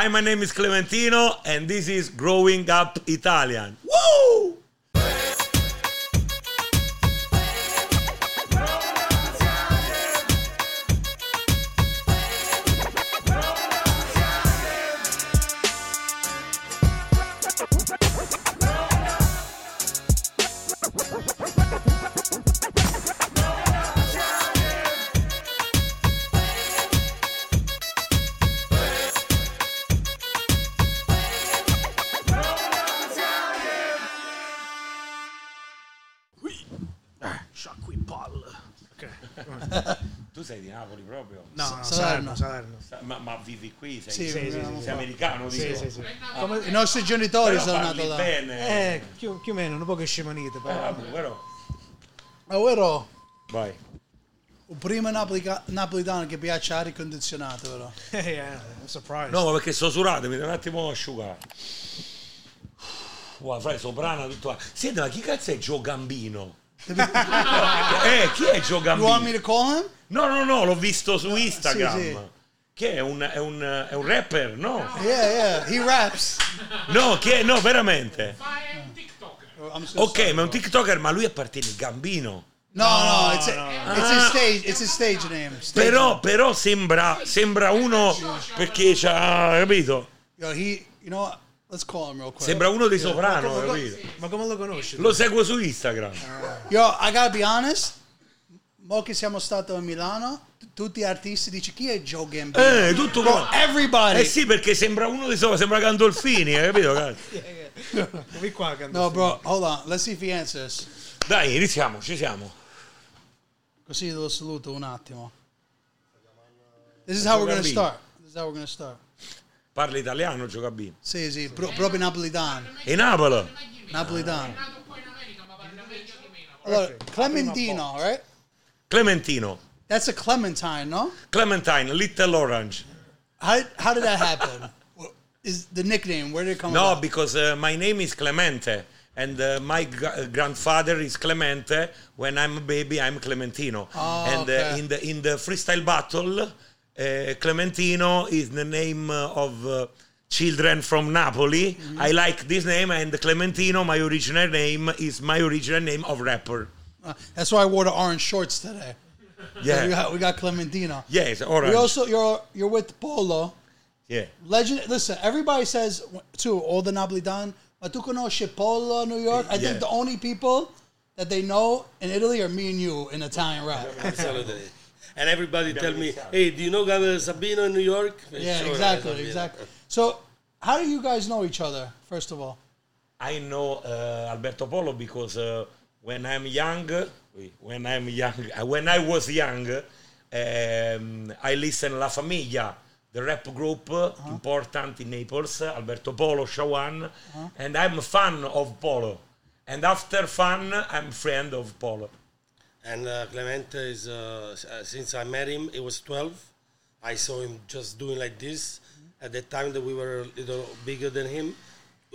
Hi, my name is Clementino, and this is Growing Up Italian. Vivi qui? Sei, Sì, sei, sì, sei sì. americano? Sì, dico? sì, sì. Come I nostri genitori Però sono nati là. bene. Eh, più, più o meno, un po' che scemanite, Eh, però. vabbè, però. Ma vero, Vai. il primo napolica- napolitano che piace aria condizionata, però. Eh, yeah. No, ma perché sto surato, mi devo un attimo asciugare. Wow, fai soprana tutto. Senti, ma chi cazzo è Gio Gambino? eh, chi è Gio Gambino? call him? No, no, no, l'ho visto su Instagram. sì. Che è un, è, un, è un rapper, no? Yeah, yeah, he raps. No, chi è? No, veramente. I'm so Ok, sorry, ma è un. TikToker, ma lui appartiene al Gambino. No, no, it's, a, it's his stage, it's his stage name. Stage Però, però sembra, sembra uno perché c'ha, capito? name. Yo, he, you know what? Let's call him real quick. Sembra uno dei soprano, capito? Ma come lo conosci? Lo seguo su Instagram. Yo, I gotta be honest. Mo che siamo stati a Milano, t- tutti gli artisti dicono chi è Joe Gambino? Eh, tutto qua. everybody. Eh sì, perché sembra uno dei sopra, sembra Gandolfini, hai capito? cazzo? Qui qua che No, bro, hold on. Let's see if he answers. Dai, iniziamo, ci siamo. Così lo saluto un attimo. This is how we're gonna Gambino. start. This is how we're gonna start. Parla italiano, Giocabino. Sì, sì, pro- proprio napolitano. E Napoli? Napolitano. Allora, Clementino, right? Clementino. That's a Clementine, no? Clementine, Little Orange. How, how did that happen? Is the nickname, where did it come from? No, about? because uh, my name is Clemente. And uh, my gra- grandfather is Clemente. When I'm a baby, I'm Clementino. Oh, and uh, in the in the freestyle battle, uh, Clementino is the name uh, of uh, children from Napoli. Mm-hmm. I like this name, and Clementino, my original name, is my original name of rapper. Uh, that's why I wore the orange shorts today. Yeah. We got, we got Clementino. Yes, orange. We also you're you're with Polo. yeah. Legend. Listen, everybody says too. All the Napolitan. Ma tu conosci Polo, New York? I Yeah. think the only people that they know in Italy are me and you in Italian rap. Absolutely. And everybody tell me, hey, do you know Gabriel Sabino in New York? Yeah, Sure, exactly, exactly. So, how do you guys know each other? First of all, I know uh, Alberto Polo because uh, when I'm young, when I'm young, uh, when I was young, um, I listen La Famiglia, the rap group uh, important in Naples, Alberto Polo, Shaone, and I'm a fan of Polo. And after fun, I'm friend of Polo. And uh, Clemente is, uh, uh, since I met him, he was 12. I saw him just doing like this. At the time that we were a little bigger than him,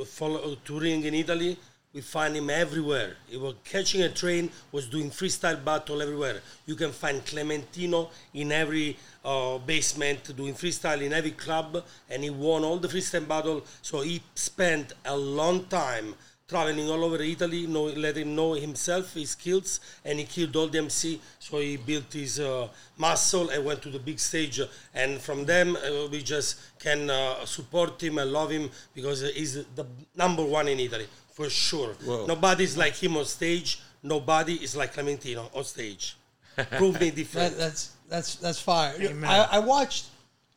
follow, touring in Italy, we find him everywhere. He was catching a train, was doing freestyle battle everywhere. You can find Clementino in every uh, basement, doing freestyle in every club, and he won all the freestyle battle. So he spent a long time traveling all over Italy, know, let him know himself, his skills, and he killed all the MC. So he built his uh, muscle and went to the big stage. And from them, uh, we just can uh, support him and love him because he's the number one in Italy for sure. Wow. Nobody's like him on stage. Nobody is like Clementino on stage. Prove me different. that, that's that's that's fire. Amen. I, I watched.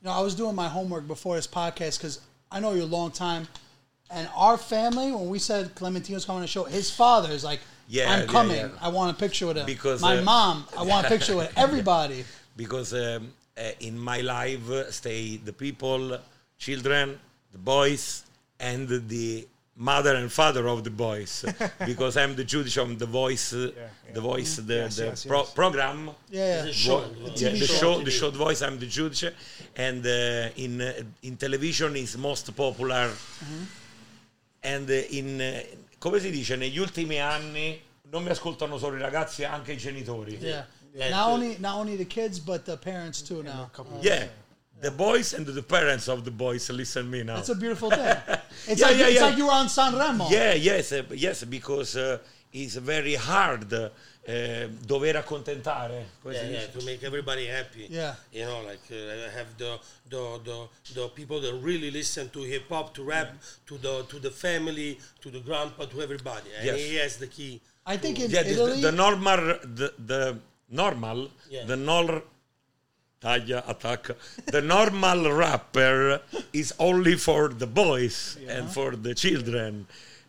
You know, I was doing my homework before this podcast because I know you a long time, and our family when we said Clementino's coming to the show, his father is like, Yeah, "I'm yeah, coming. yeah. I want a picture with him." Because, my uh, mom, I want a picture with everybody. because um, uh, in my life uh, stay the people, children, the boys, and the mother and father of the boys. because I'm the judge of the voice, uh, the voice, the, Yes, the yes, pro- yes. program. Yeah, The yeah. show. Yeah, the show. the show voice. I'm the judge, and uh, in uh, in television is most popular. And uh, in uh, come si dice negli ultimi anni non mi ascoltano solo i ragazzi, anche i genitori. Yeah. Yeah, not too. only not only the kids but the parents too now. Yeah. The boys and the parents of the boys listen me now. It's a beautiful thing. It's, Yeah, like, yeah, it's yeah. like you were on Sanremo. Yeah, yes, uh, yes, because uh, it's very hard uh, dover accontentare. Yeah, yeah, to make everybody happy. Yeah. You know, like uh, have the, the the the people that really listen to hip hop, to rap, to the to the family, to the grandpa, to everybody. And Yes. he has the key. I think in Yeah, the, Italy, the normal, the, the normal, Yeah. the nor, taglia, attack. The normal rapper is only for the boys and for the children.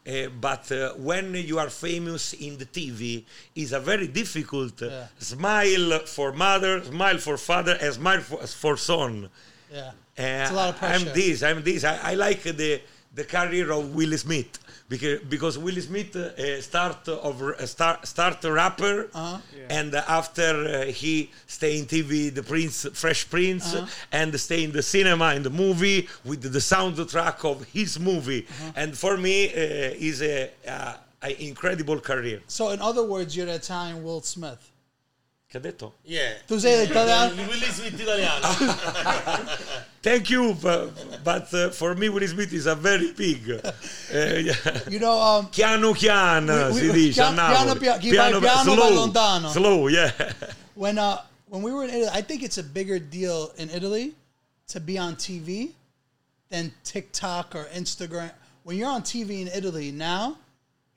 Uh, but uh, when you are famous in the TV, is a very difficult uh, Yeah. smile for mother, smile for father, and smile for, for son. yeah, Uh, it's a lot of pressure. I'm this. I'm this. I, I like the the career of Will Smith because because Will Smith uh, start of uh, start start a rapper Uh-huh. and after uh, he stay in TV, the Prince, Fresh Prince, Uh-huh. and stay in the cinema in the movie with the soundtrack of his movie. Uh-huh. And for me, uh, is a, a, a incredible career. So in other words, you're the Italian Will Smith. Che ha detto? Yeah. Tu sei l'italiano. Willy Smith italiano. Thank you, but, but uh, for me, Will Smith is a very big. Uh. You know, um, Piano piano We- si we- dice a pian- Napoli. piano pia- chi va piano va slow, lontano. Slow, yeah. when uh, when we were in Italy, I think it's a bigger deal in Italy to be on TV than TikTok or Instagram. When you're on TV in Italy now,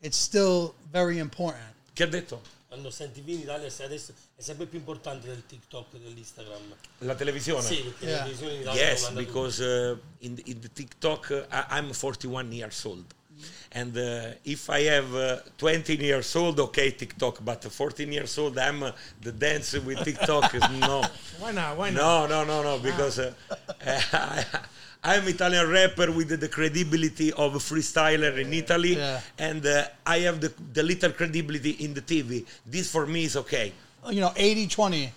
it's still very important. Che ha detto? Quando senti in Italia adesso è sempre più importante del TikTok e dell'Instagram. La televisione? Sì, perché Yeah. la televisione in Italia Yes, because uh, in, the, in the TikTok, uh, I, I'm 41 years old. And uh, if I have uh, 20 years old, okay, TikTok, but 14 years old, I'm uh, the dance with TikTok no. Why not? Why not? No, no, no, no, because uh, I'm Italian rapper with the credibility of a freestyler in Italy, Yeah. and uh, I have the, the little credibility in the TV. This for me is okay. You know, 80 20.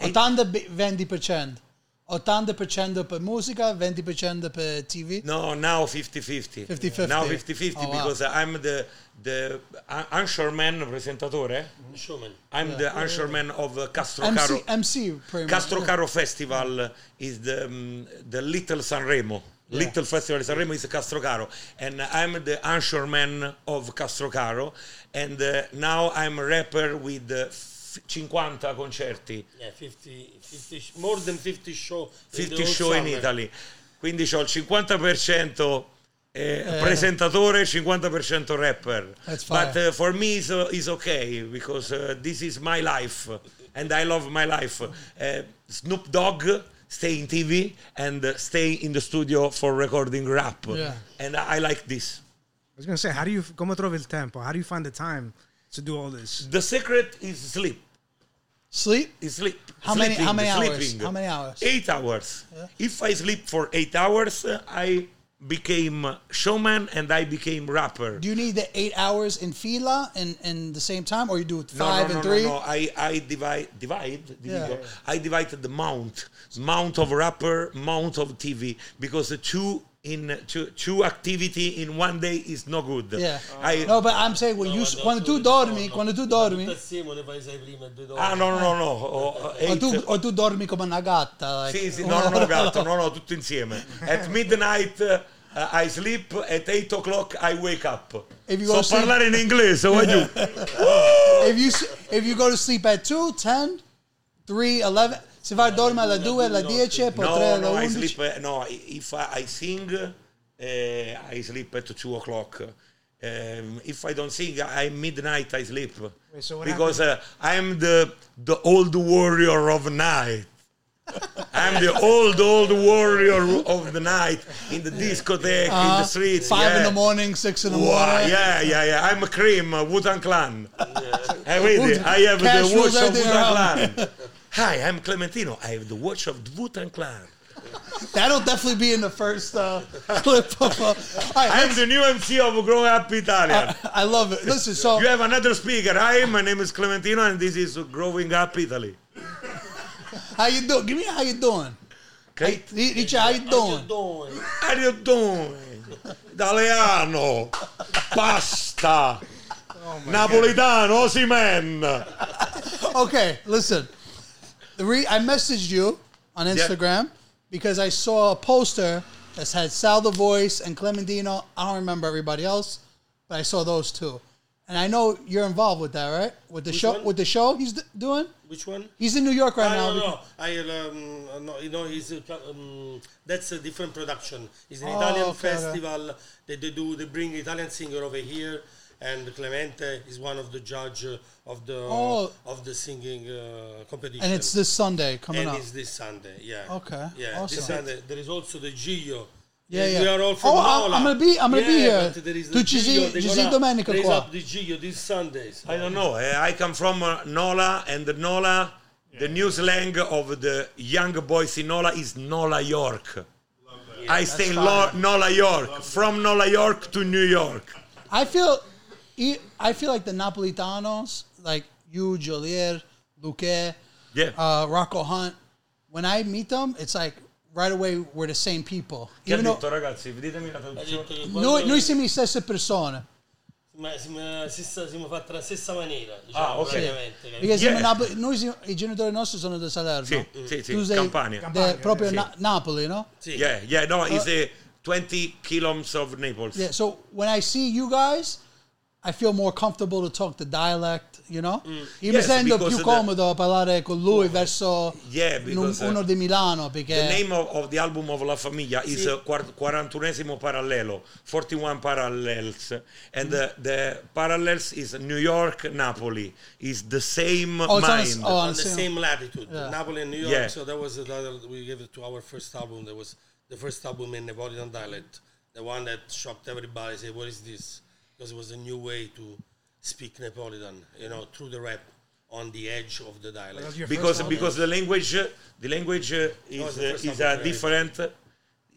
80 20%. 80% per musica, 20% per TV. No, now 50-50. 50-50. Now 50-50 Oh, wow. because I'm the the anchorman, presentatore. Showman. I'm the anchorman of uh, Castro MC, Caro. MC pretty much. Castro Caro Festival is the um, the Little Sanremo. Little Festival di Sanremo is Castro Caro, and I'm the anchorman of Castro Caro, and uh, now I'm a rapper with uh, 50 concerti, Yeah, 50, 50, sh- more than 50 show. in the 50 whole show in. Italy. Quindi ho il 50% eh, presentatore, 50% rapper. But uh, for me is uh, is okay because uh, this is my life and I love my life. Uh, Snoop Dogg stay in TV and uh, stay in the studio for recording rap. Yeah. And I like this. I was gonna say, how do you come trovi il tempo? How do you find the time to do all this? The secret is sleep. Sleep? Is sleep. How many- how many hours? sleeping. How many hours? Eight hours. If I sleep for eight hours, uh, I became showman and I became rapper. Do you need the eight hours in fila and in the same time, or you do No, five no, no, and three? No, no, I, I divide, divide, Yeah. I divided the mount, mount of rapper, mount of TV, because the two in two, two activity in one day is no good. Yeah. I, no, but I'm saying when No, you ma quando tu dormi, no, quando tu dormi, assieme ne fai sei prima e due dopo. ah, no, no, no, no. o eight- tu, o tu dormi come una gatta. like, Sì, sì, no, no, no, gatto, no, no, tutto insieme. At midnight uh, I sleep, at 8 o'clock I wake up. If you go so sleep- parlare in inglese, voglio. If you if you go to sleep at 2, 10, 3, 11, se vai a dormire alle 2, alle 10, poi 3 No, alle no, I 11. sleep. uh, no, if I, I sing, uh, I sleep at two o'clock. Um, if I don't sing, I midnight I sleep Wait, so because uh, I'm the the old warrior of night. I'm the old old warrior of the night in the discotheque, in the streets. Uh, 5 in yeah. the morning, 6 in the Wow, morning. yeah, yeah, yeah. I'm a cream, uh, Wu-Tang Clan. Hey, wait, Wu-Tang- I have Cash the watch of Wu-Tang around. Clan. Hi, I'm Clementino. I have the watch of the Wu-Tang Clan. That'll definitely be in the first uh, clip of. Uh, all right, I'm the new MC of Grow Up Italian. I love it. Listen, so you have another speaker. Hi, my name is Clementino, and this is Growing Up Italy. how you doing? Give me how you doing. Okay? Dice how you How you doing. doing? How you doing? Italiano. Pasta. Napolitano, Osimhen. Okay, listen. The re- I messaged you on Instagram because I saw a poster that had Sal the Voice and Clementino. I don't remember everybody else, but I saw those two. And I know you're involved with that, right? With the Which show, one? with the show he's d- doing. Which one? He's in New York right I now. don't know. I um, no, you know, he's a, um, that's a different production. It's an Oh, Italian okay, okay. festival that they do. They bring Italian singer over here, and Clemente is one of the judge uh, of the Oh. of the singing uh, competition. And it's this Sunday coming and up. it's this Sunday. Yeah. Okay, Yeah. awesome. This Sunday there is also the Gio. Yeah, yeah. We are all from Oh, I'm- Nola. I'm gonna be- I'm gonna be here. but there is Tu the ci sei- They're ci sei gonna domenica raise qua. up the Gio this Sundays. I don't know. eh, I come from uh, Nola, and the Nola, the new slang of the young boys in Nola is Nola York. I stay in Lo- Nola York, from Nola York to New York. I feel, I feel like the Napolitanos, like you, Geolier, Luchè, Yeah. uh, Rocco Hunt. When I meet them, it's like right away we're the same people. Che ha Even though detto, ragazzi? Ditemi la traduzione. noi, noi siamo le stesse persone. Ma siamo, stessa, siamo fatti alla stessa maniera, Ah, diciamo, ok. praticamente, capito? Perché siamo Yeah. Napoli- noi siamo- i genitori nostri sono da Salerno. Sì, sì, sì, Tu sei Campania. de- Campania, proprio sì. Na- Napoli, no? Sì. Yeah, yeah, no, it's a 20 kilometers of Naples. Yeah. So when I see you guys, I feel more comfortable to talk the dialect, you know? Io mi Yes, sento because più the- comodo a parlare con lui verso Yeah, un- because, uh, uno di Milano The name of, of the album of La Famiglia is Sì. uh, 41esimo parallelo, 41 parallels, and the, the parallels is New York, Napoli, is the same Oh, it's on a- mind. oh, on the same- same latitude, Yeah. Napoli and New York. Yeah. So that was the title we gave it to our first album. That was the first album in Neapolitan dialect, the one that shocked everybody. Say, what is this? Because it was a new way to speak Neapolitan, you know, through the rap on the edge of the dialect. because because the language uh, the language uh, is uh, is a right. different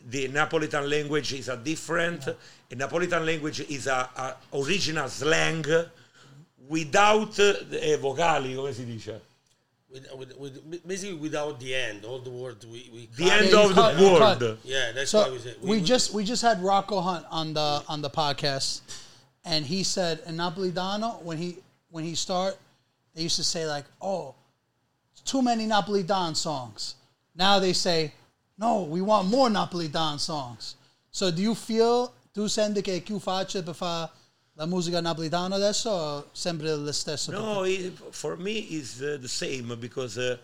the Napolitan language is a different the Napolitan language is a, a original slang without uh, the vocali come si dice With, with, with, basically, without the end, all the words we, we the cut. end you of the cut- word cut. Yeah, that's why So we say we, just we just had Rocco Hunt on the on the podcast, and he said in Napolitano when he when he start, they used to say like, "Oh, too many Napolitan songs." Now they say, "No, we want more Napolitan songs." So do you feel tu senti che più facile per fare la musica napolitana adesso o sempre lo stesso? No, it, for me is uh, the same because uh,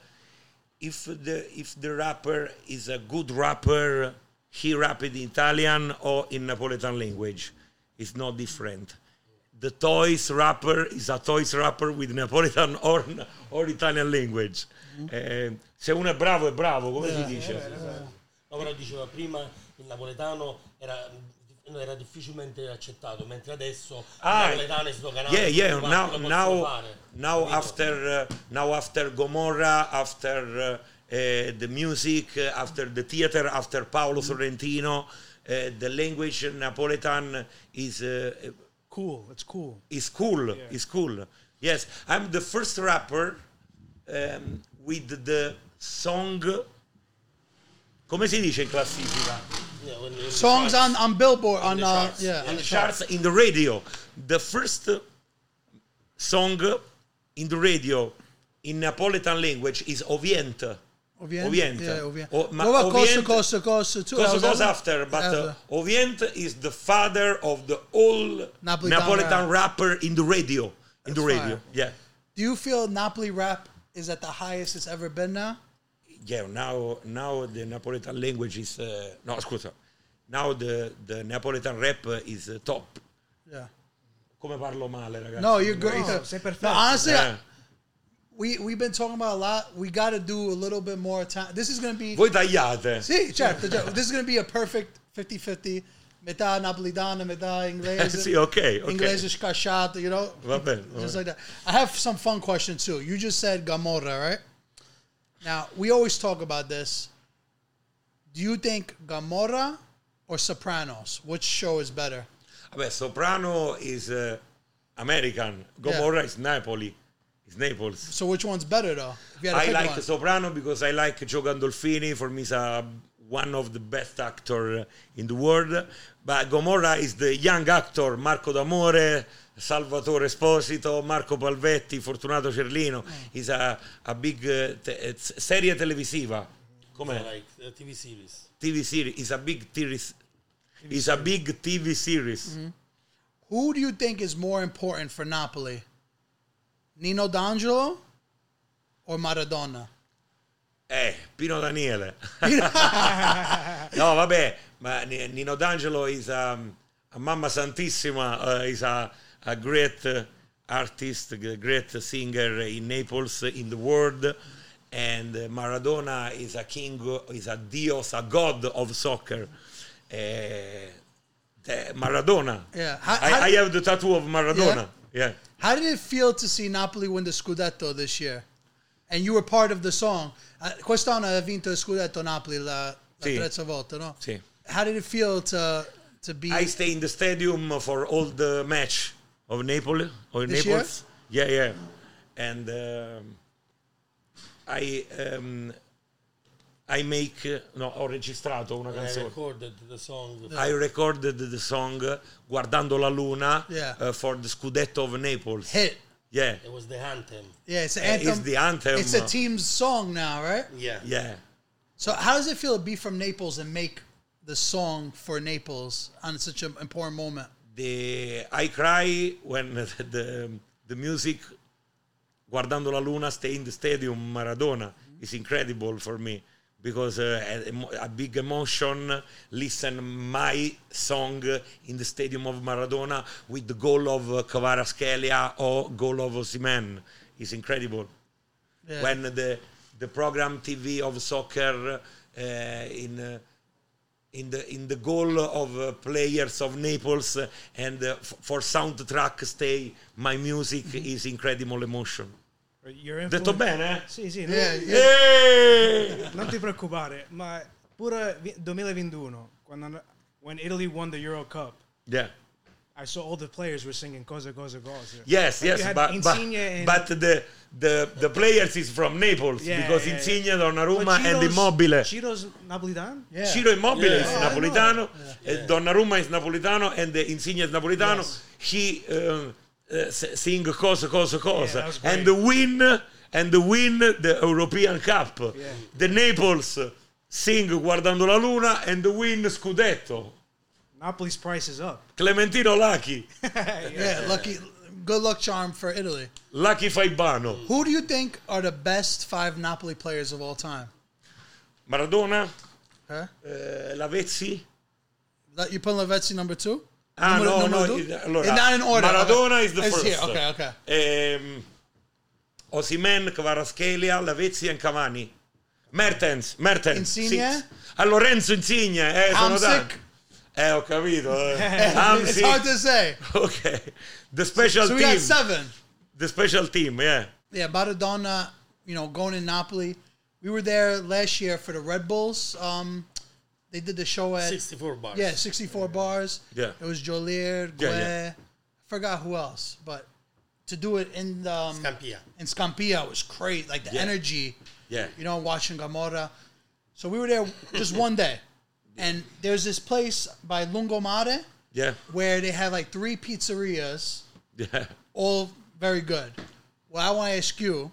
if the if the rapper is a good rapper, he rap in Italian or in Napolitan language. It's not different. The toys rapper is a toys rapper with Napolitan or or Italian language. Eh, se uno è bravo è bravo, come si dice? No, però diceva prima il napoletano era, era difficilmente accettato, mentre adesso Ah, il napoletano è sdoganato. Yeah, yeah. tutti Now, now, now after, uh, now after Gomorra, after uh, uh, the music, after the theater, after Paolo Sorrentino, uh, the language Napoletan is uh, cool. It's cool. It's cool. It's cool. Yes, I'm the first rapper um, with the song. Come si dice in classifica? Yeah, when Songs charts- on on Billboard on the uh, charts. yeah In on the the charts. charts in the radio. The first song in the radio in Napolitan language is Ovient. Ovient? Ovient. Yeah, Ovient. O- ma What about Costa, Ovient- Costa, Costa too? Cosa was goes after? after, but uh, Ovient is the father of the whole Napolitan Napolitan, rapper in the radio. In the radio, fire. yeah. Do you feel Napoli rap is at the highest it's ever been now? Yeah, now now the Napolitan language is uh, no scusa. Now the the Napolitan rap is uh, top. Yeah. Come parlo male, ragazzi? No, you're great. No, sei perfetto. No, honestly, Eh. We we've been talking about a lot. We got to do a little bit more time. This is gonna be Voi tagliate. sì, certo, certo. This is gonna be a perfect 50-50. Metà napolitana, metà inglese. sì, ok, ok. Inglese scasciato, you know. Va bene, Just like that. I have some fun questions too. You just said Gomorra, right? Now we always talk about this. Do you think Gomorra or Sopranos? Which show is better? Vabbè, Soprano is uh, American. Gomorra is Napoli. Is Naples. So which one's better though? If you had to I pick like one. Soprano because I like Joe Gandolfini. For me, is a, one of the best actor in the world. But Gomorra is the young actor Marco D'Amore, Salvatore Esposito, Marco Palvetti, Fortunato Cerlino. Mm. Is a, a big uh, te- it's serie televisiva. Com'è? like uh, a TV series. TV series. It's a big TV. It's a big TV series. Mm-hmm. Who do you think is more important for Napoli? Nino D'Angelo or Maradona? Eh, Pino Daniele. no, vabbè, ma Ni- Nino D'Angelo is a, a mamma santissima, uh, is a, a great uh, artist, great singer in Naples, in the world. And uh, Maradona is a king, is a dios, a god of soccer. The- Maradona. Yeah. How- I, how- I have the tattoo of Maradona. Yeah. How did it feel to see Napoli win the Scudetto this year? And you were part of the song. Uh, quest'anno ha vinto il Scudetto Napoli la, la Sì. terza volta, no? Sì. How did it feel to to be I stay in the stadium for all the match of Napoli or This Naples. Yeah, yeah. And um, I um, I make uh, no, ho registrato una I recorded the song. I recorded the song Guardando la Luna Yeah. uh, for the Scudetto of Naples. hit? Yeah. It was the anthem. Yeah, it's an Uh, anthem. it's the anthem. It's a team's song now, right? Yeah. Yeah. So how does it feel to be from Naples and make the song for Naples on such an important moment? the I cry when the, the the music Guardando la Luna stay in the stadium Maradona is incredible for me because uh, a, a big emotion listen my song in the stadium of Maradona with the goal of uh, Kvaratskhelia or goal of Osimhen is incredible Yeah. when the the program TV of soccer uh, in uh, in the in the goal of uh, players of Naples uh, and uh, f- for soundtrack stay my music is incredible emotion. Detto bene? eh? Sì, sì. Yeah, non- yeah. Eeeh! Non ti preoccupare, ma pure vi- 2021, quando when Italy won the Euro Cup, Yeah. I saw all the players were singing cosa cosa cosa. Yes, Like yes, but, but, but the, the the players is from Naples Yeah, because yeah, Insigne, yeah. Donnarumma But and Ciro's- Immobile. Ciro's Napolitan? Yeah. Ciro Immobile Yeah. is Oh, Napolitano, uh, Donnarumma is Napolitano, and the Insigne is Napolitano. Yes. He um, sing cosa cosa cosa, great. and win and the win the European Cup. Yeah. The Naples sing guardando la luna and win Scudetto. Napoli's price is up. Clementino Lucky, Yeah, lucky good luck charm for Italy. Lucky Faibano, Who do you think are the best five Napoli players of all time? Maradona, Huh? uh, Lavezzi. That- You put Lavezzi number two? Ah Numero- no, no, numero it- allora, not in order. Maradona okay. is the It's first. here. Okay, okay. Ehm, Osimhen, Kvaratskhelia, Lavezzi e Cavani. Mertens, Mertens. Insigne? six. A Lorenzo Insigne, eh, sono tanti. Eh, ho capito. Eh. It's hard to say. Ok. The special team So we team. got seven. The special team, yeah. Yeah, Maradona, you know, going in Napoli. We were there last year for the Red Bulls. Um, they did the show at 64 bars. yeah, 64 bars. Yeah. It was Geolier, Gue, Yeah, yeah. I forgot who else, but to do it in um, Scampia. in Scampia was great. Like the Yeah. energy, Yeah. you know, watching Gomorra. So we were there just one day, and there's this place by Lungomare Yeah. where they have like three pizzerias Yeah. all very good. Well, I want to ask you,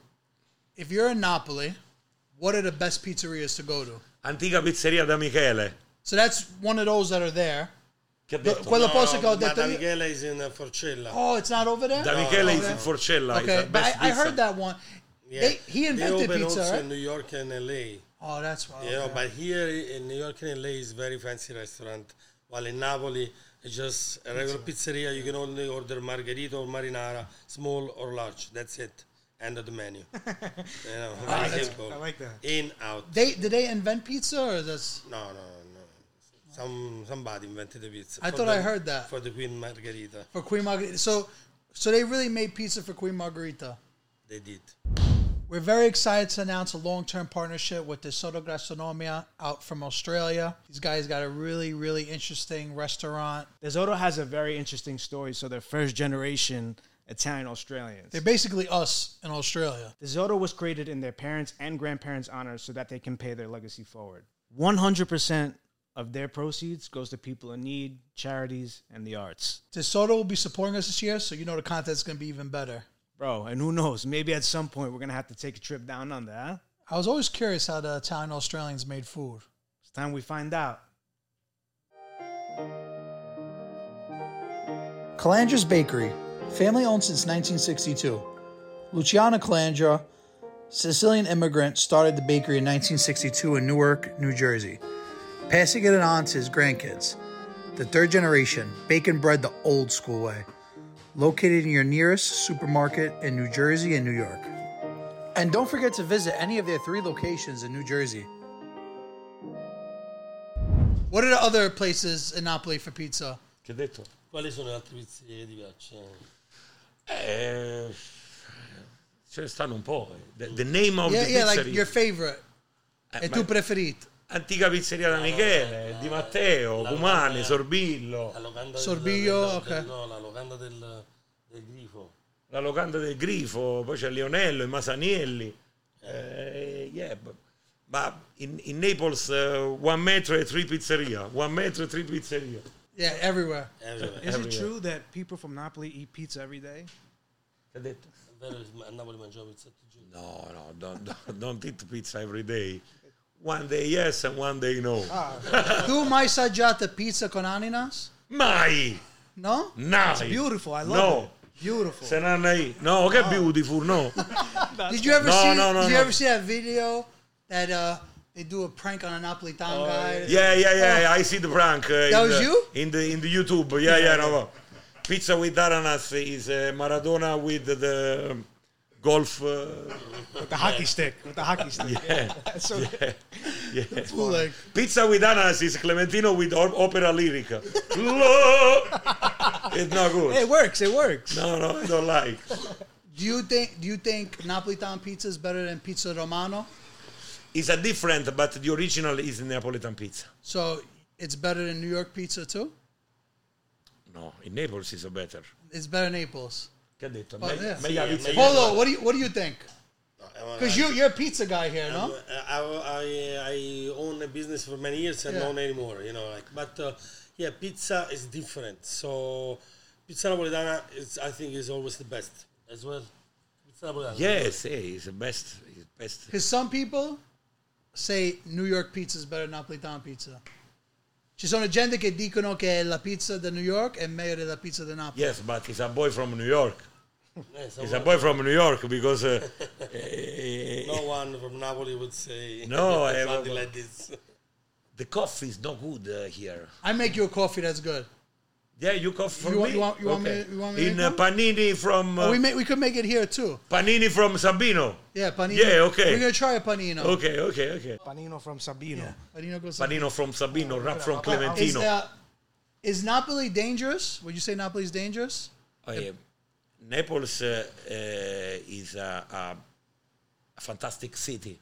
if you're in Napoli, what are the best pizzerias to go to? Antica pizzeria da Michele. So that's one of those that are there. Che ha detto? quello No, posto che ho ma detto da io- Michele is in uh, Forcella. Oh, it's not over there. Da Michele is okay. in Forcella. is Okay, the but best I, I pizza. heard that one. Yeah. They, he invented open pizza, also right? in New York and LA. Oh, that's why. You know, okay. but here in New York and LA is very fancy restaurant. While in Napoli, it's just a regular pizzeria. You can only order margherita or marinara, small or large. That's it. End of the menu. you know, very that's- simple. I like that. In out. They did they invent pizza or that's? No, no, no. Some somebody invented the pizza. I for thought I heard that. for the Queen Margherita. For Queen Margarita. So, so they really made pizza for Queen Margarita. They did. We're very excited to announce a long-term partnership with the Soto Gastronomia out from Australia. These guys got a really, really interesting restaurant. Desoto has a very interesting story. So they're first generation Italian Australians. They're basically us in Australia. Desoto was created in their parents' and grandparents' honor so that they can pay their legacy forward. 100% of their proceeds goes to people in need, charities, and the arts. DeSoto will be supporting us this year, so you know the content's going to be even better. Bro, and who knows? Maybe at some point we're going to have to take a trip down under, huh? I was always curious how the Italian Australians made food. It's time we find out. Calandra's Bakery, family owned since 1962. Luciana Calandra, Sicilian immigrant, started the bakery in 1962 in Newark, New Jersey, passing it on to his grandkids. The third generation, baking bread the old school way, located in your nearest supermarket in New Jersey and New York. And don't forget to visit any of their three locations in New Jersey. What are the other places in Napoli for pizza? Che detto? Quali sono le altre pizzerie che ti piacciono? Eh, ce ne stanno un po'. The, the name of Yeah, the yeah, like your favorite. Eh, E tu preferito? Antica pizzeria da Michele, Di Matteo, la- Cumani, la- Sorbillo, La locanda Sorbillo, del, ok. del, no, la locanda del, del grifo. la locanda del Grifo, poi c'è Lionello, i Masanielli. Eh, yeah, ma in, in Naples uh, one metro e tre pizzeria, one metro e tre pizzeria. Yeah, everywhere. Everywhere. Is it true that people from Napoli eat pizza every day? Che ha detto? È vero che a Napoli mangiamo pizza tutti i giorni. No, no, don't, don't, don't eat pizza every day. One day yes and one day no. tu mai assaggiato pizza con ananas? Mai! No? No! It's beautiful. I love No. it. Beautiful. Se non hai... No, che beautiful, no. Did you ever No, see? no, no, did you ever see that video that uh, they do a prank on a Napolitan guy? Yeah, yeah, yeah, I see the prank. Uh, That was the, you? In the, in the YouTube, yeah, yeah, no. no. Pizza with ananas is uh, Maradona with the golf... Uh, With the hockey stick. With the hockey stick. yeah, So, yeah, yeah. Fool, like, Pizza with ananas is Clementino with o- opera lyrica. Lo- it's not good. It works. It works. No, no, I don't like. do you think? Do you think Napolitan pizza is better than pizza romano? It's a different, but the original is Neapolitan pizza. So it's better than New York pizza too. No, in Naples is better. It's better than Naples. Che ha detto? Oh, yeah. meglio la Sì, pizza. Polo, what do you what do you think? Because you you're a pizza guy here, no? I, I, I own a business for many years and Yeah. don't anymore, you know. Like, but uh, yeah, pizza is different. So pizza napoletana is, I think, is always the best as well. Pizza napoletana. Yes, eh, it's the best. It's best. Because some people say New York pizza is better than Napolitan pizza. Ci sono gente che dicono che la pizza da New York è meglio della pizza da Napoli. Yes, but he's a boy from New York. Eh, He's a boy from New York because uh, no one from Napoli would say No, something like this. the coffee is not good uh, here. I make you a coffee that's good. Yeah, you coffee for You want- me. you want- you want me- you want me in uh, panini from uh, Oh, we make we could make it here too. panini from Sabino. Yeah, panino. Yeah, okay. We're gonna try a panino. Okay, okay, okay. Panino from Sabino. Yeah, panino goes. Panino from Sabino, wrap from Is, Clementino. uh, is Napoli dangerous? Would you say Napoli is dangerous? Oh, yeah. Naples uh, uh, is a, a, a fantastic city,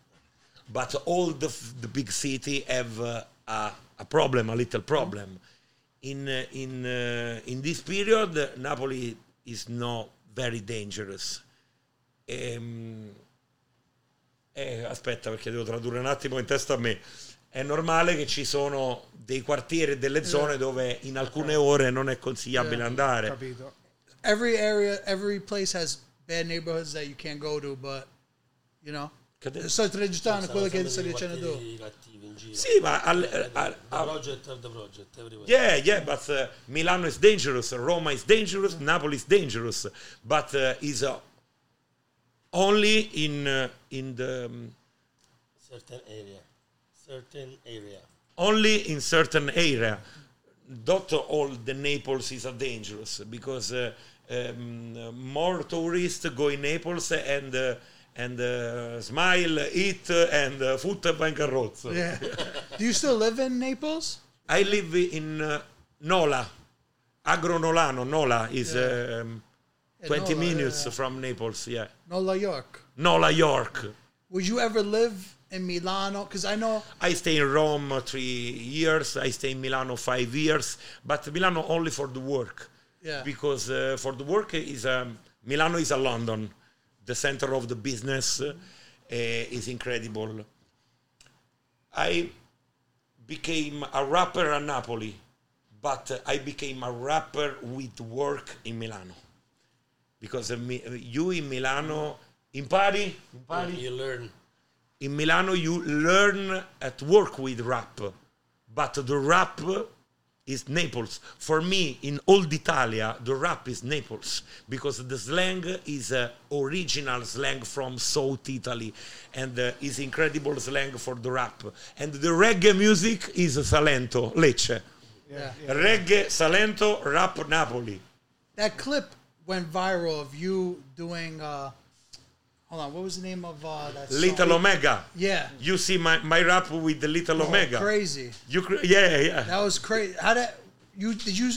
but all the, f- the big city have uh, a, a problem, a little problem. In in uh, in this period, Napoli is not very dangerous. Ehm, eh, aspetta, perché devo tradurre un attimo in testa a me. È normale che ci sono dei quartieri e delle zone dove in alcune ore non è consigliabile andare. Capito. Every area, every place has bad neighborhoods that you can't go to, but you know. Che de- Sto registrando quello che Sono stai sempre dicendo tu. dei cattivi in giro. Sì, ma al- The al- al- project of the project everywhere. yeah, yeah, but uh, Milano is dangerous, Roma is dangerous, Napoli is dangerous, but uh, is uh, only in uh, in the um, Certain area. Certain area. only in certain area. Not all the Naples is a dangerous because uh, um, more tourists go in Naples and uh, and uh, smile, eat, and uh, foot va carrozza. Yeah. Do you still live in Naples? I live in uh, Nola, Agro Nolano. Nola is um, 20 Nola, minutes yeah. from Naples, yeah. Nola York. Nola, York. Would you ever live in Milano? Because I know. I stay in Rome three years, I stay in Milano five years, but Milano only for the work. Yeah. Because uh, for the work is um, Milano is a London, the center of the business uh, is incredible. I became a rapper at Napoli, but I became a rapper with work in Milano. Because uh, mi- you in Milano impari, impari You learn. in Milano you learn at work with rap, but the rap is Naples. For me, in old Italia, the rap is Naples because the slang is uh, original slang from South Italy and uh, is incredible slang for the rap. And the reggae music is Salento, Lecce. Yeah. Reggae, Salento, rap Napoli. That clip went viral of you doing. Uh, hold on, what was the name of uh, that? song? Little Omega. Yeah. You see my, my rap with the Little Omega. Crazy. You cr- yeah yeah. That was crazy. How did you did you?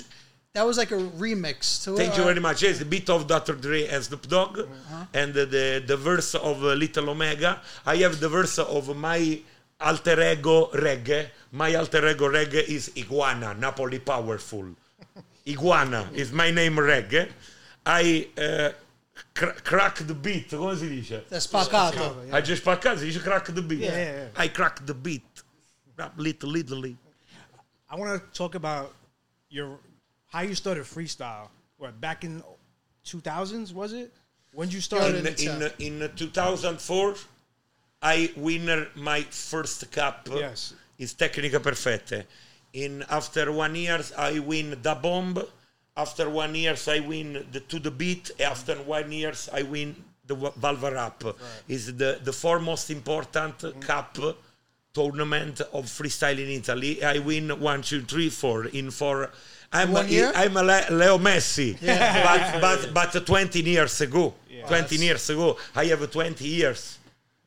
That was like a remix to Thank it. you very much. Yes, a bit of Dr. Dre and Snoop Dogg, Uh-huh. and the, the the verse of uh, Little Omega. I have the verse of my alter ego reggae. My alter ego reggae is Iguana, Napoli Powerful. Iguana is my name reggae. I uh, cr- crack the beat, come si dice? That's spaccato. I just spaccato, si dice crack the beat. Yeah, yeah, yeah. I crack the beat. Rap little, little. I want to talk about your how you started freestyle. What back in 2000s was it? When did you start? in, in, in 2004 I win my first cup Yes. is Tecniche Perfette. In after one years I win Da Bomb. After one years I win the To The Beat. After one years I win the Wa- Valva Rap. Is the the four most important Mm-hmm. cup tournament of freestyle in Italy. I win one, two, three, four in four. I'm one year? I'm a Le- Leo Messi, but but but 20 years ago, 20 years ago, I have 20 years.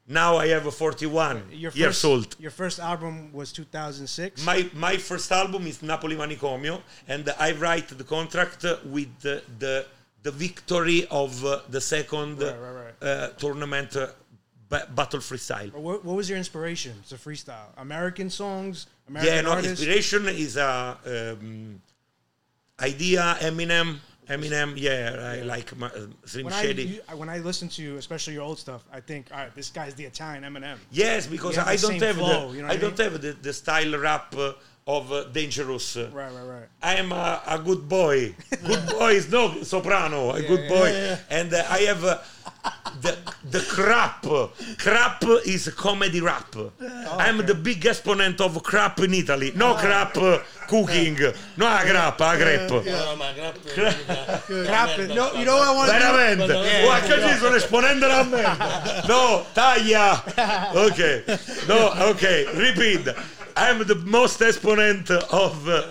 Now I have a 41 your years first, old. Your first album was 2006. My my first album is Napoli Manicomio, and I write the contract with the the, the victory of uh, the second Right, right, Uh, tournament uh, ba- battle freestyle. what, what was your inspiration to freestyle? American songs, American yeah, no, artists. inspiration is a um, idea. Eminem, Eminem. Yeah, I like my, uh, Slim When I Shady. you- when I listen to especially your old stuff, I think, all right, this guy's the Italian Eminem. Yes, because I don't have flow, the you know I what I don't have the, the style rap uh, of uh, Dangerous. Right, right, right. I am a, a good boy. Good boy is no soprano. A good boy, and uh, I have uh, the the crap. Crap is comedy rap. I'm the big exponent of crap in Italy. No crap uh, cooking. No a crap, a crepe. No, ma grappe. Crap. No, you know what I want to do? Veramente. Yeah. Oh, che ci sono esponendo la merda. No, taglia. Ok. No, ok. Repeat. I'm the most exponent of uh,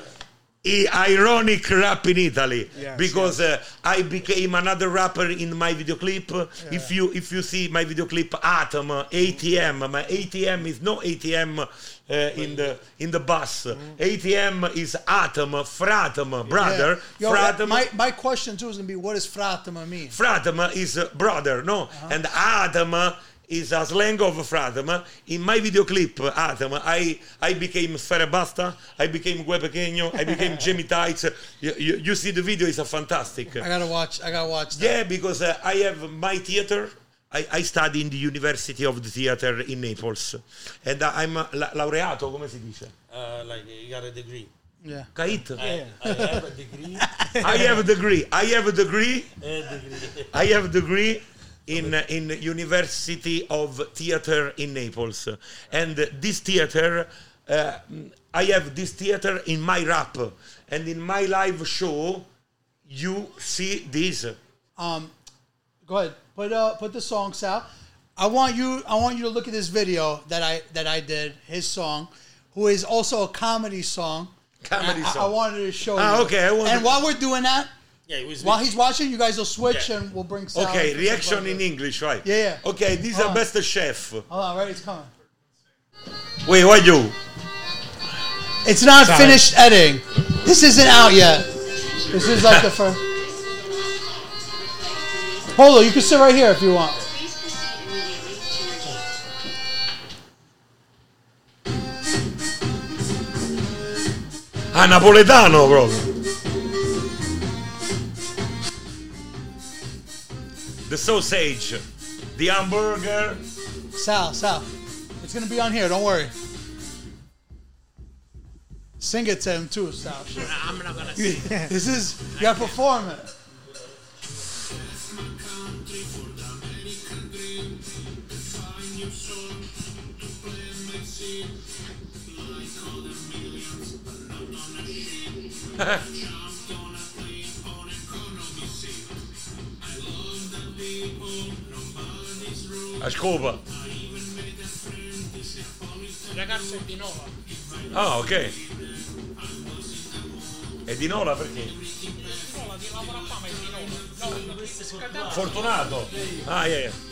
ironic rap in Italy Yes, because Uh, I became another rapper in my video clip. If you if you see my video clip Atom ATM, my ATM is no ATM uh, in the in the bus. ATM is Atom, Fratum, brother. Yo, Fratum. my, my question too is gonna be what does fratema mean? Fratem is uh, brother, no? And Adam is a slang of Fratem. In my video clip, Adam, I, I became Sfera Ebbasta, I became Gue Pequeño, I became Jamie Tights. You, you, you see the video, it's a fantastic. I gotta watch. I gotta watch that. Yeah, because uh, I have my theater. I, I study in the University of the Theater in Naples. And I'm uh, la- laureato, come si dice? Uh, like you got a degree. Yeah. Kait? I, I have a degree. I have a degree. I have a degree. I have a degree in in University of Theater in Naples, and this theater, uh, I have this theater in my rap, and in my live show, you see this. Um, go ahead. Put uh put the songs out. I want you. I want you to look at this video that I that I did. His song, who is also a comedy song. Comedy I- song. I wanted to show Ah, you. okay, and while we're doing that, Yeah, it was while he's watching, you guys will switch Yeah. and we'll bring sound. Okay, reaction in. English, right? Yeah, yeah. Okay, this is Hold the on. best chef. Hold on, right? It's coming. Wait, what you? It's not finished editing. This isn't out yet. This is like the first. Polo, you can sit right here if you want. A napoletano proprio. the sausage, the hamburger. Sal, Sal, it's gonna be on here. Don't worry. Sing it to him too, Sal. Sure. I'm not gonna sing. this is you gotta perform it. A scopa. Il ragazzo è di Nova. Ah, ok. E di Nola perché? Di Nova, di lavora è di Nova. No, è. Fortunato. Ah, yeah, yeah.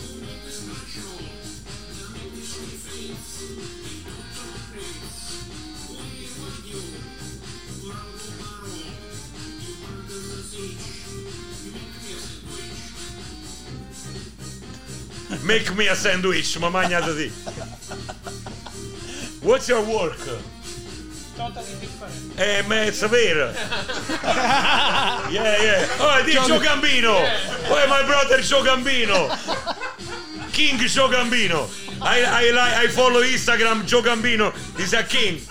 Make me a sandwich, ma magna così. What's your work? Totally different. Eh, ma è vero. Yeah, yeah. Oh, di Joe Gambino. Oh, my brother Joe Gambino. King Joe Gambino. I, I, like, I follow Instagram Joe Gambino. He's a king.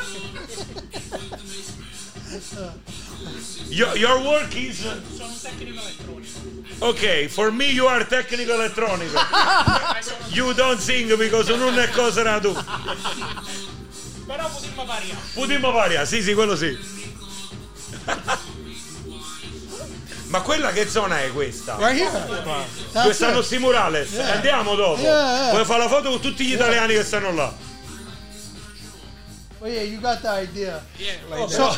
Your, your work is... Sono un tecnico elettronico. Ok, for me you are technical electronic. Ma sono- You don't sing because non è cosa da tu. Però potremmo variare. Potremmo variare, sì, sì, quello sì. Ma quella che zona è questa? Right here. Stanno it. sti murales? Andiamo dopo. Yeah, yeah. Vuoi fare la foto con tutti gli italiani che stanno là? But yeah, you got the idea. Yeah. So,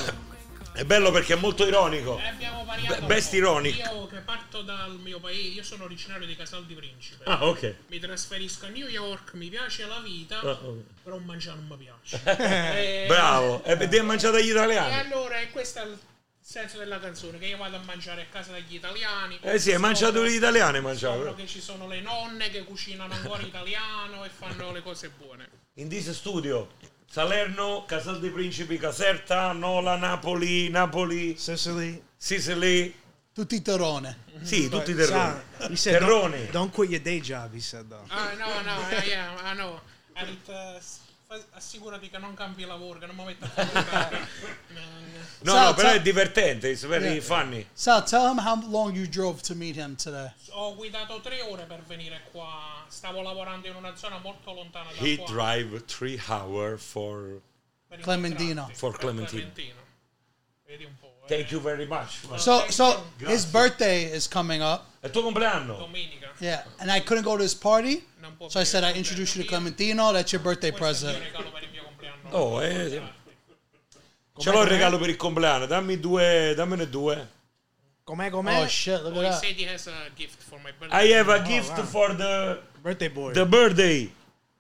È bello perché è molto ironico. E abbiamo variato. Be- best ironic. Io che parto dal mio paese, io sono originario di Casal di Principe. Ah, ok. Mi trasferisco a New York, mi piace la vita, Ah, ok. però mangiare non mi piace. E- Bravo. E ti hai mangiato agli E italiani? allora e questo è il senso della canzone, che io vado a mangiare a casa degli italiani. Eh sì, hai mangiato gli italiani, Scopro mangiato. che ci sono le nonne che cucinano ancora italiano e fanno le cose buone. In this studio. Salerno, Casal dei Principi, Caserta, Nola, Napoli, Napoli, Sicily. Sicily. tutti terrone. Sì, tutti i But, terroni. Sal, he said, Terroni. don't, don't quit your day job, he said, though. Ah, no, no, eh, yeah, I know. And uh, assicurati che non cambi lavoro, che non mi metto a fare. No, Sal, no, però è divertente, it's very Yeah. funny. Sal, tell him how long you drove to meet him today. Ho guidato tre ore per venire qua. Stavo lavorando in una zona molto lontana da He qua. drive three hour for... Clementino. For per Clementino. Vedi un po'. Thank you very much. So, so his birthday is coming up. È il tuo compleanno? Domenica. Yeah, and I couldn't go to his party, so I said I venire. introduce you to Clementino. That's your birthday Questo è il present. mio regalo per il mio compleanno. Oh, eh, Ce l'ho il regalo per il compleanno, dammi due, dammene due. Com'è, com'è? Oh shit! Look Oh, he at that. said he has a gift for my birthday. I have a gift wow. for the, Birthday boy. the birthday.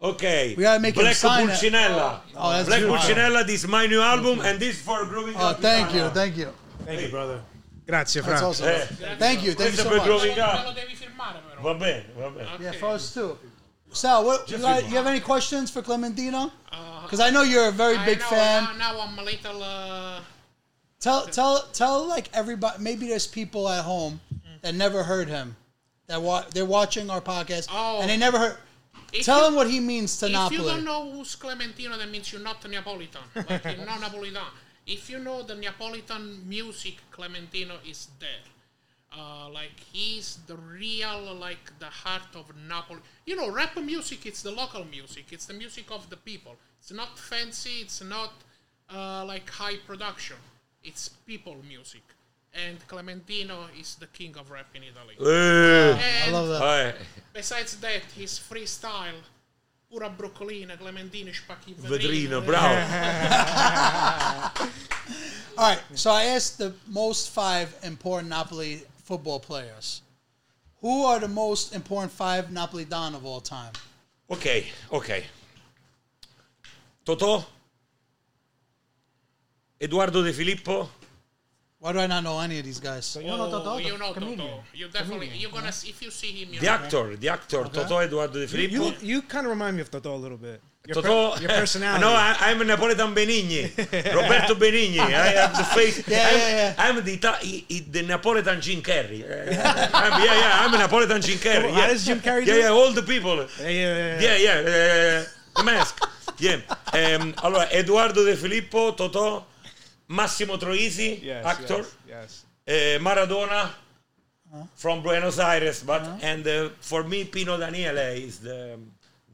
Ok. We gotta make him Black sign it. Pulcinella. Oh, that's Black beautiful. Pulcinella, this is my new album and this for Growing Oh, Up. thank you, thank you. Thank you, brother. Grazie, That's awesome. Eh, Thank you, thank you Questo so per much. growing Me up. lo devi firmare però. Va bene, va bene. Ok. Yeah, for us too. Sal, what you, got, you. you have any questions for Clementino? Uh, Because I know you're a very I big know, fan. Now, now I'm a little. Uh, Tell tell tell like everybody. Maybe there's people at home that never heard him. That wa- they're watching our podcast Oh. and they never heard. if Tell you- him what he means to If you don't know who's Clementino, that means you're not Neapolitan. Like you're not Napolitan. If you know the Neapolitan music, Clementino is there. Uh, like he's the real, like the heart of Napoli. You know, rap music. It's the local music. It's the music of the people. It's not fancy. It's not uh, like high production. It's people music. And Clementino is the king of rap in Italy. Eh, I love that. Besides that, his freestyle, pura broccolina, Clementino, spacchi il Vedrino, eh, bravo. Eh, eh, all right. So I asked the most five important Napoli football players. Who are the most important five Napoli Don of all time? Ok, ok. Totò? Eduardo De Filippo? Why do I not know any of these guys? You know Totò, Oh, the you know comedian. Totò. You definitely, you're gonna, see, if you see him, you The know. actor, the actor, Totò Eduardo De Filippo? You, you kind of remind me of Totò a little bit. Your, per- Totò, your personality. no, I, I'm Napoletan Benigni, Roberto Benigni. I have the face. Yeah, I'm, yeah, yeah. I'm the, Ita- i- i- the Napoletan Jim Carrey. I'm, yeah, yeah, I'm a Napoletan Jim Carrey. How Yeah, does Jim Carrey yeah, do yeah, it? all the people. Yeah, yeah, yeah. Yeah, yeah, uh, the mask. Yeah. Ehm, allora, Eduardo De Filippo, Totò, Massimo Troisi, Yes, actor, Yes. yes. eh, Maradona from Buenos Aires, but and uh, for me Pino Daniele is the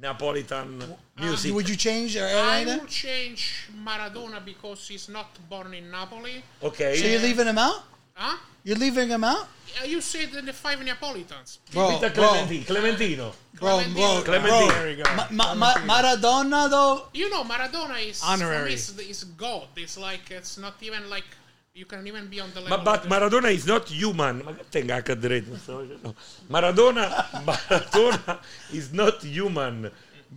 Napolitan music. Would you change or I anything? will change Maradona because he's not born in Napoli. okay. So you're leaving him out? Huh? You're leaving him out? You said the five Neapolitans. Bro, Peter bro, Clementino. Clementino. bro, bro, Clementino. There go. Ma- ma- ma- Maradona though. You know, Maradona is Honorary. is, is God. It's like it's not even like you can even be on the Ma, level. but of the- Maradona is not human. Ma che tenga a dritto, stavo dicendo. Maradona, Maradona is not human.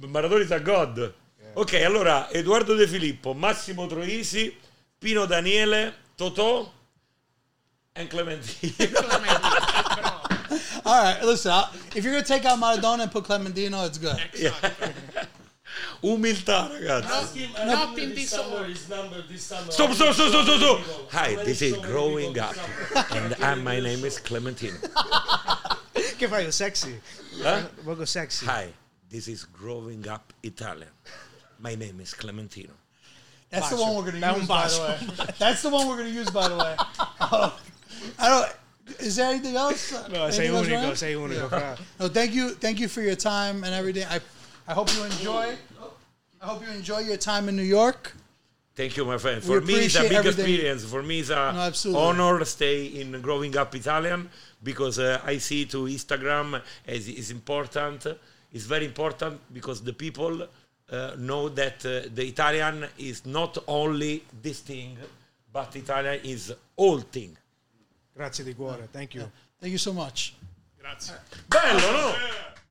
Maradona is a god. Ok, allora Edoardo De Filippo, Massimo Troisi, Pino Daniele, Totò e Clementino. Clementino. All right, listen. I'll, if you're gonna take out Maradona and put Clementino, it's good. Exactly. Umiltà, ragazzi. Ask him, Not in this this summer, order. his number this summer. Stop, stop, stop, stop, stop, stop. Hi, this is growing up. this summer. And uh, my name is Clementino. Que vai o sexy. Huh? We'll sexy. Hi, this is growing up Italian. My name is Clementino. That's the one we're gonna That use, by the way. That's the one we're gonna use, by the way. I don't. Is there anything else? No, sei Anything else, unico, Ryan? sei unico. fra. No, thank you, thank you for your time and everything. I, I hope you enjoy. I hope you enjoy your time in New York. Thank you, my friend. For We me, it's a big everything. experience. For me, it's a No, absolutely. honor stay in growing up Italian because uh, I see to Instagram as is important. It's very important because the people uh, know that uh, the Italian is not only this thing, but Italian is all thing. Grazie di cuore. Thank you. Thank you so much. Grazie. Bello, no?